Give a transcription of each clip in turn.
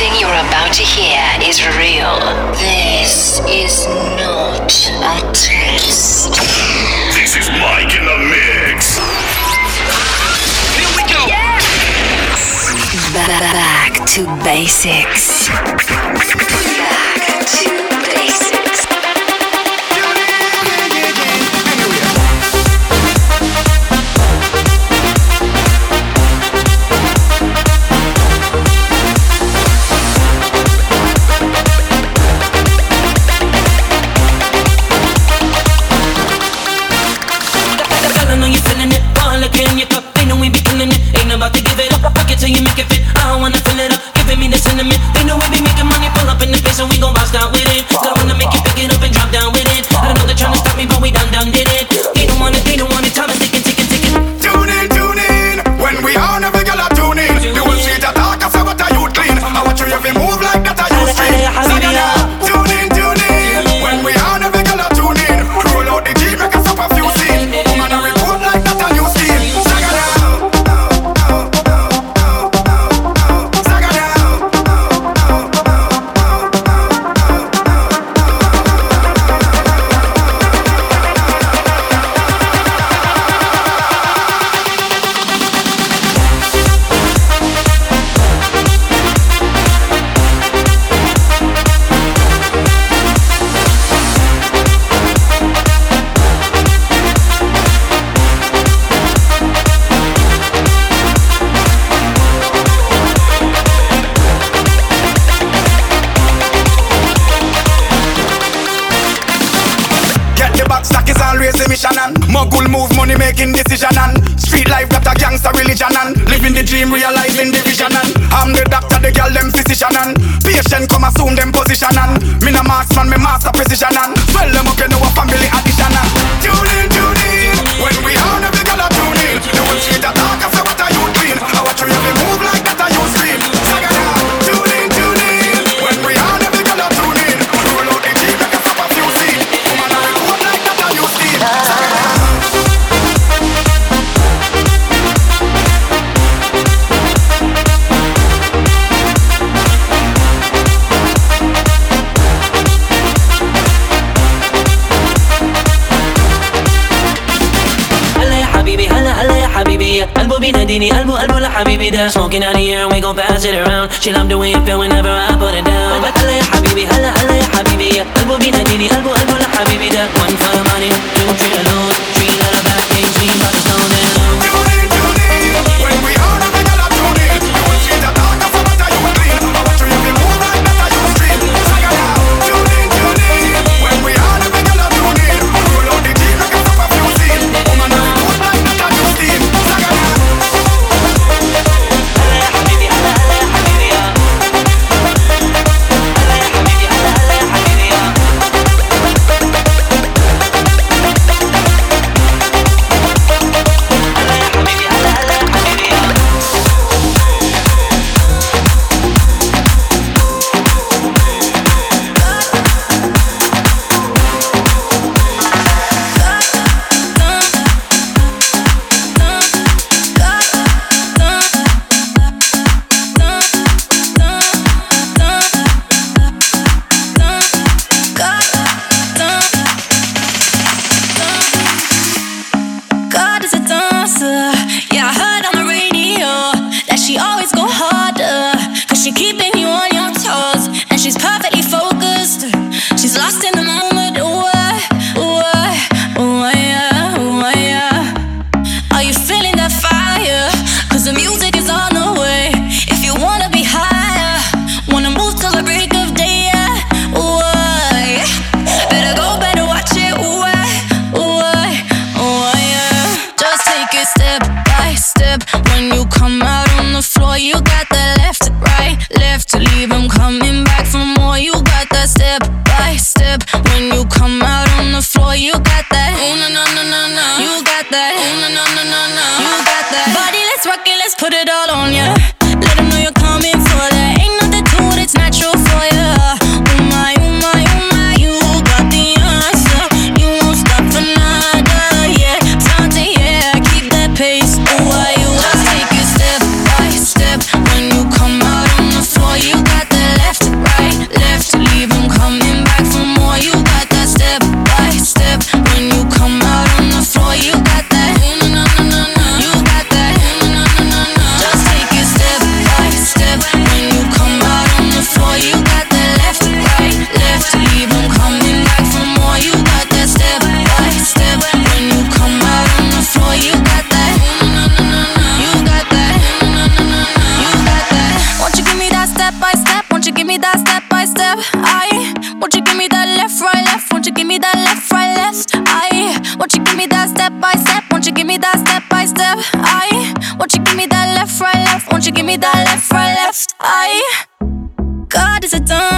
thing you're about to hear is real. This is not a test. This is Mike in the mix. Here we go. Yeah. Back to basics. Back Chill, I'm the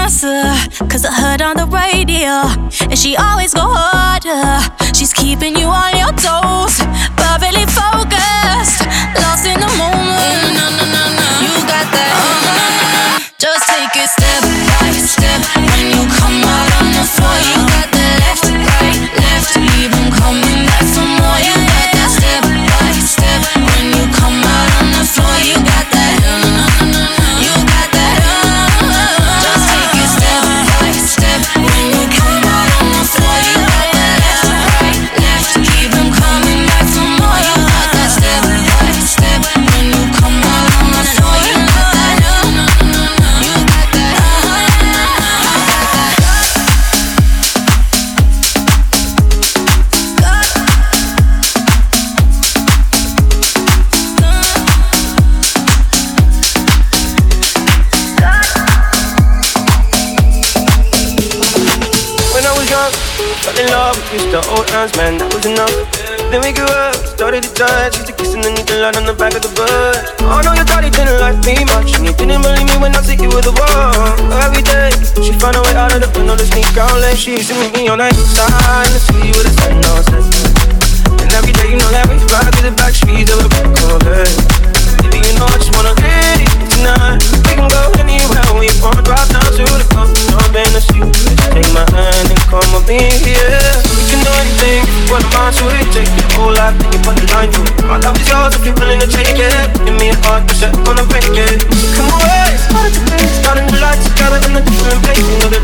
is a dancer, cause I heard on the radio, and she always go harder. She's keeping you on your toes, perfectly focused, lost in the moment. No, no, no, no, you got that. Uh-huh. Just take it step by step when you come out on the floor. You times, man, that was enough. Then we grew up, started to touch, used to kiss underneath the light on the back of the bus. Oh no, your daddy didn't like me much, and he didn't believe me when I said you were the one. Every day, she found a way out of the window to sneak out, like she used to meet me on the east side, in the city with a sun, sun. And every day, you know that we ride through the back streets of a Corvette. Baby, you know I just wanna hit it tonight. We can go anywhere we want, down to the coast. Take my hand and come. We can do anything, to it? Take your whole life, the line. My love is yours if you're willing to take it. Give me a heart, gonna break it. Come away, together in a different place. Love.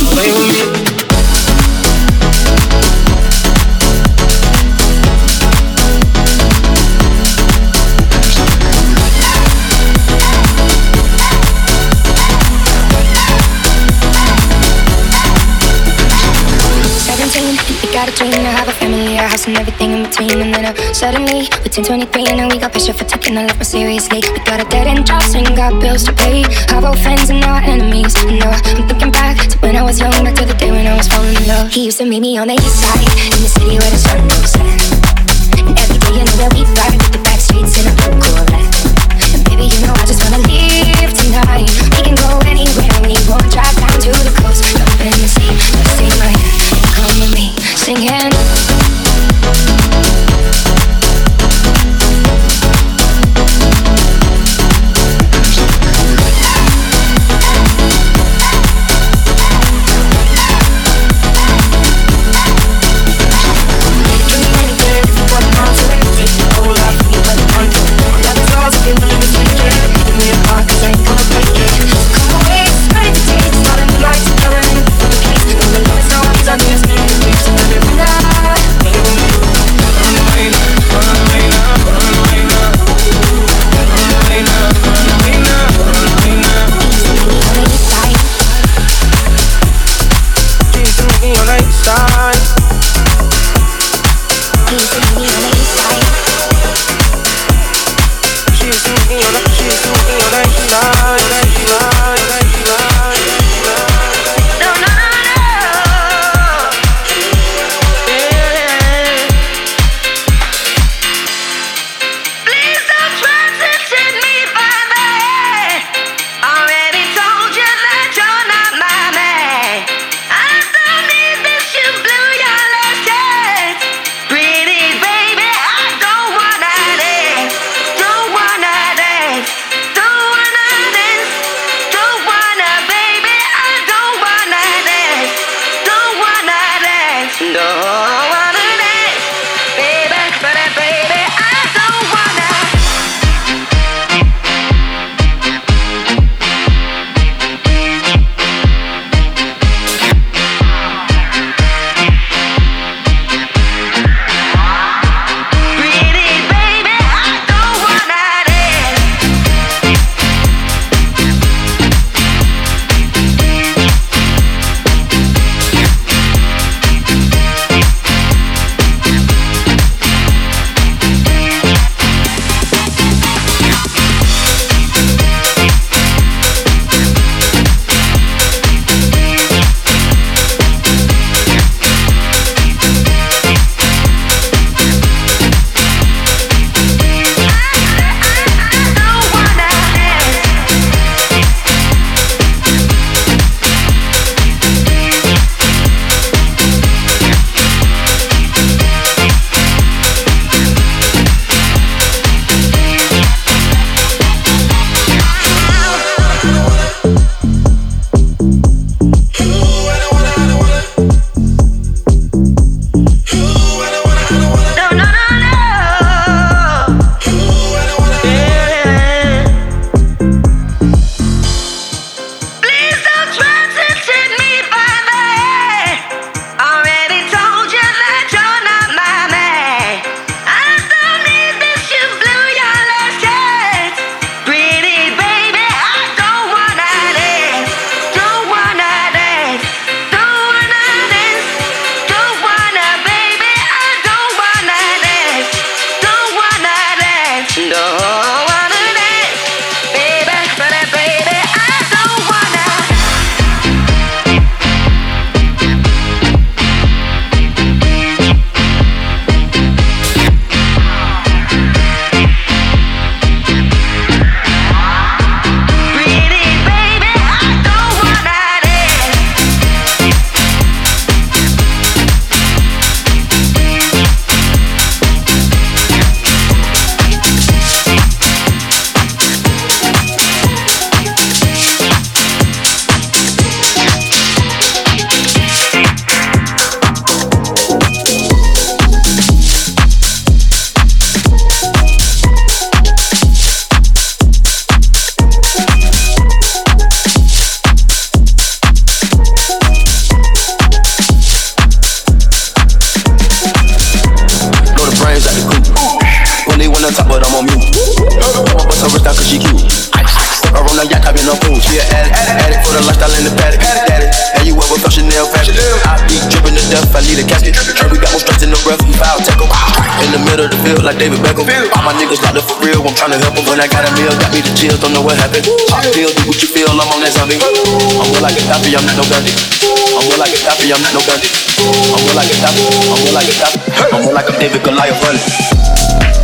So baby, with me. Got a dream to have a family, a house, and everything in between. And then uh, suddenly, we turn 23, and then we got pressure for taking our life more seriously. We got a dead end jobs and got bills to pay. Our old friends and now our enemies. And now I'm thinking back to when I was young, back to the day when I was falling in love. He used to meet me on the east side, in the city where the sun goes down. And every day, you know where we ride with the back streets in a blue Corvette. And baby, you know I just wanna leave tonight. We can go anywhere we want, drive down to the coast, jump in the sea, just take my with me, singing. done it. I'm more like a tap, I'm more like a tap, I'm more like a David Goliath running.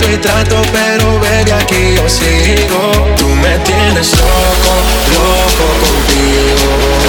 trato y trato, pero baby aquí yo sigo. Tú me tienes loco, loco contigo.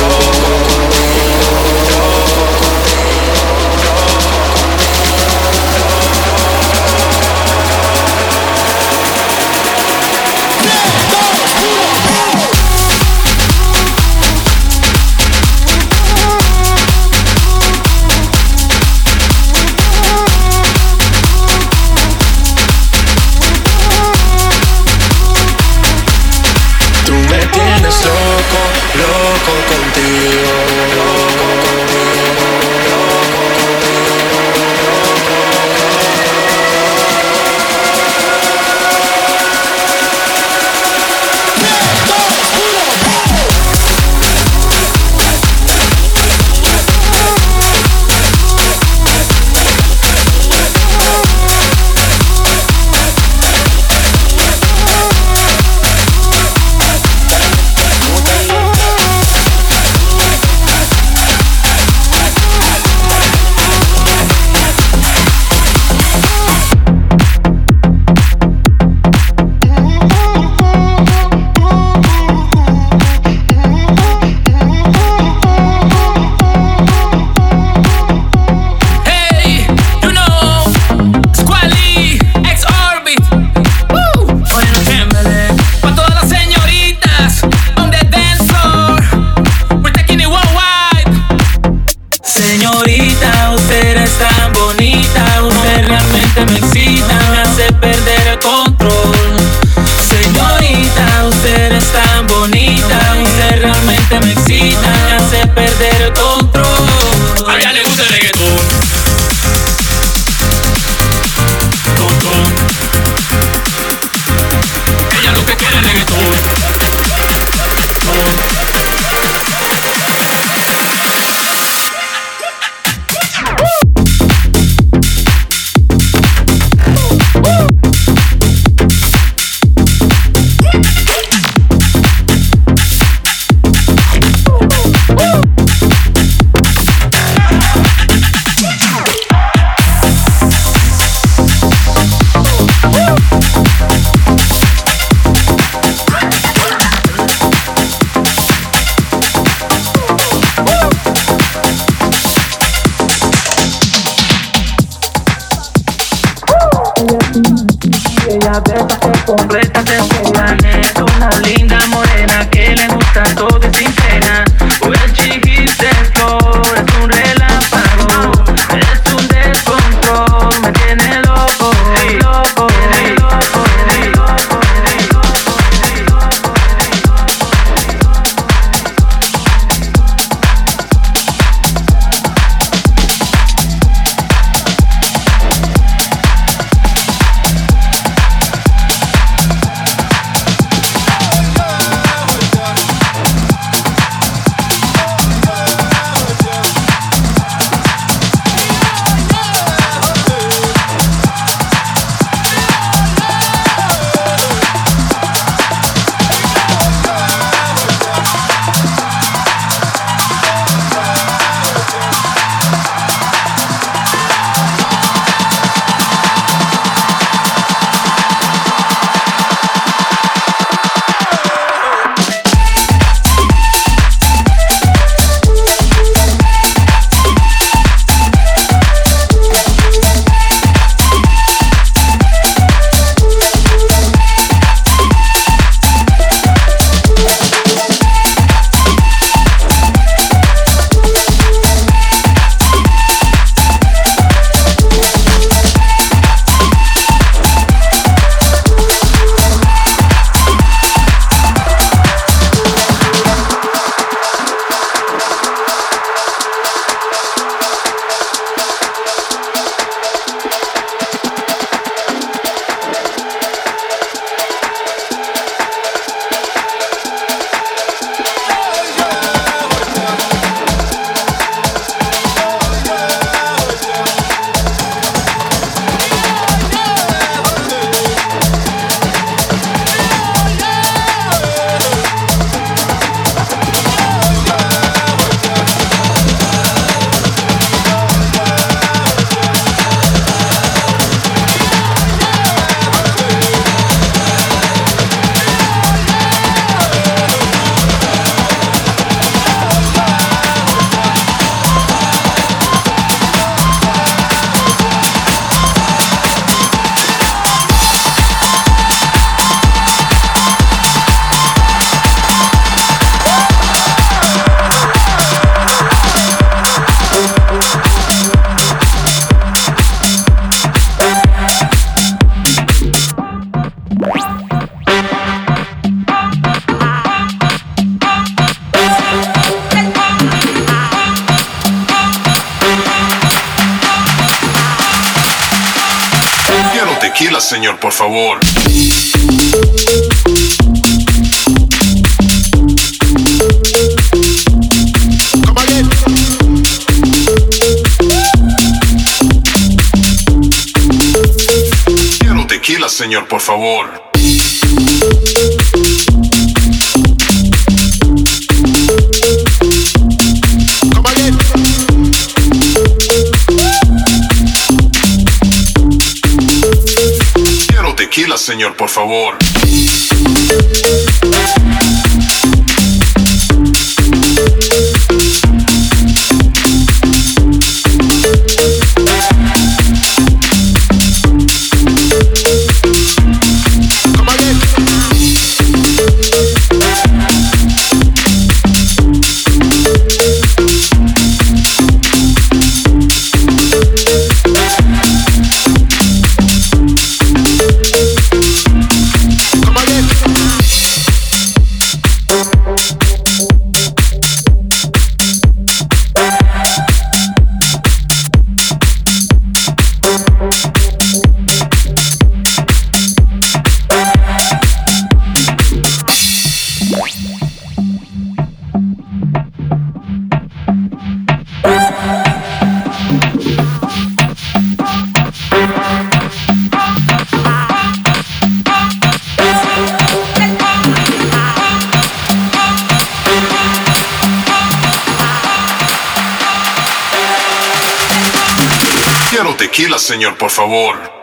Quiero tequila, señor, por favor. Quiero tequila, señor, por favor. tequila, señor, por favor. señor, por favor.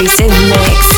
Mason Mix.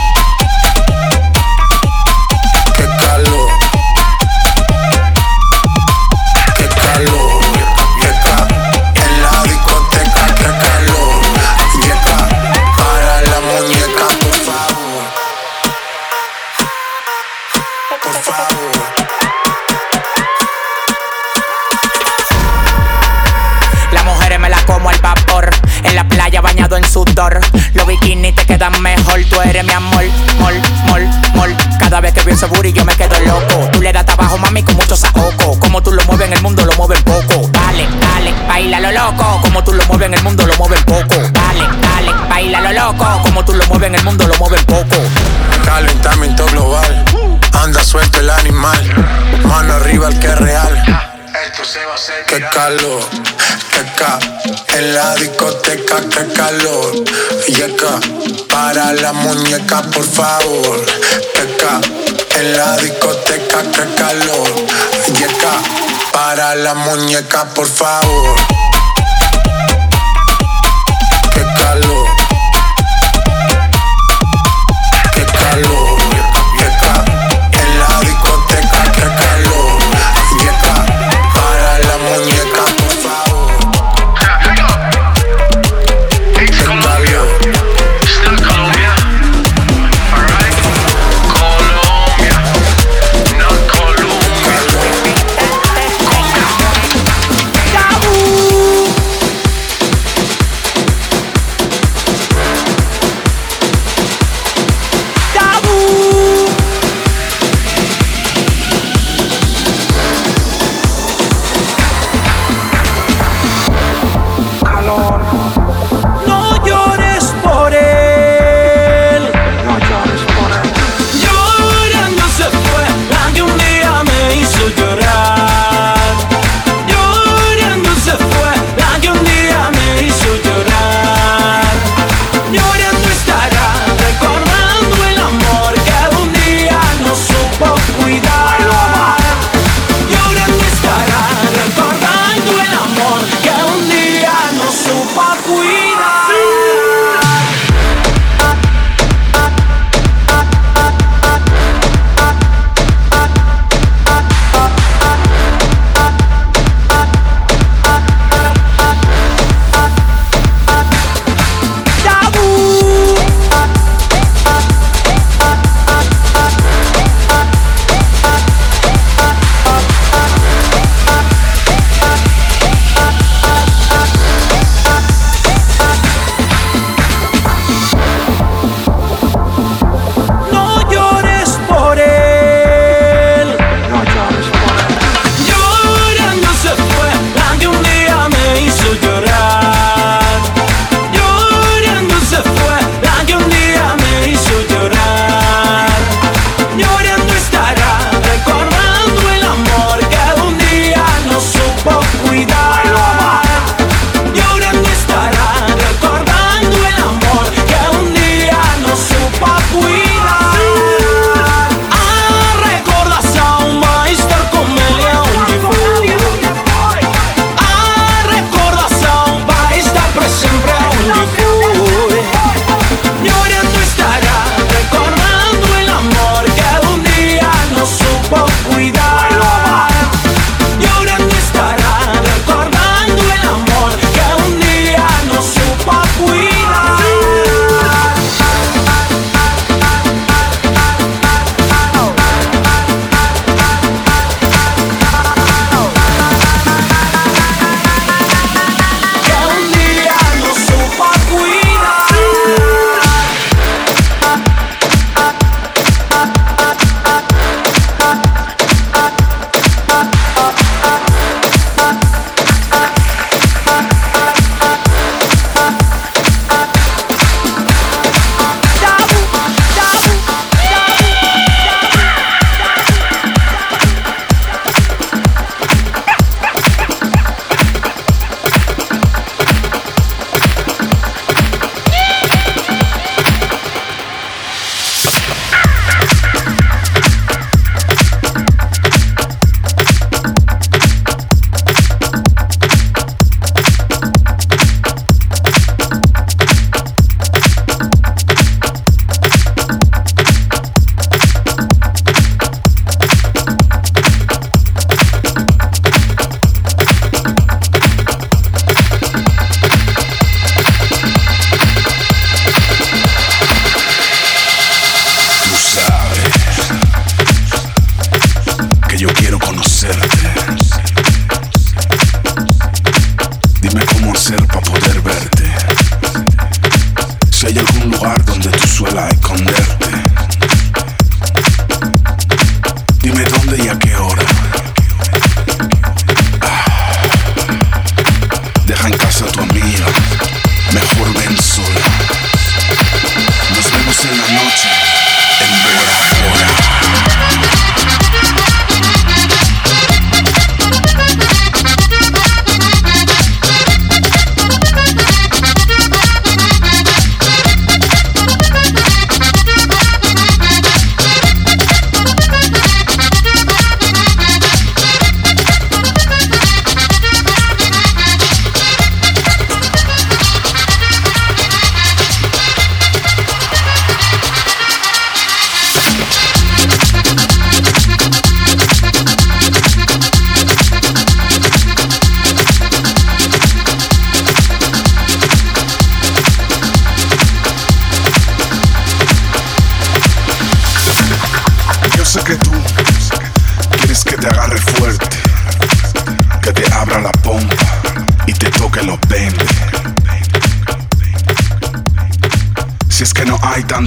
bikini te quedan mejor. Tú eres mi amor, mol, mol, mol. Cada vez que pienso booty yo me quedo loco. Tú le das trabajo, mami, con mucho saoco. Como tú lo mueves en el mundo, lo mueves poco. Dale, dale, baila lo loco. Como tú lo mueves en el mundo, lo mueves poco. Dale, dale, baila lo loco. Como tú lo mueves en el mundo, lo mueves poco. Calentamiento global. Anda suelto el animal. Mano arriba el que es real esto se va a en la discoteca, qué calor, yeca, para la muñeca, por favor, acá en la discoteca, qué calor, yeca, para la muñeca, por favor.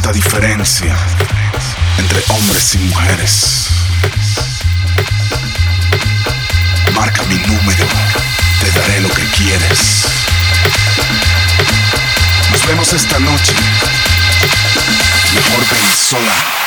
tanta diferencia entre hombres y mujeres. Marca mi número, te daré lo que quieres. Nos vemos esta noche. Mejor ven sola.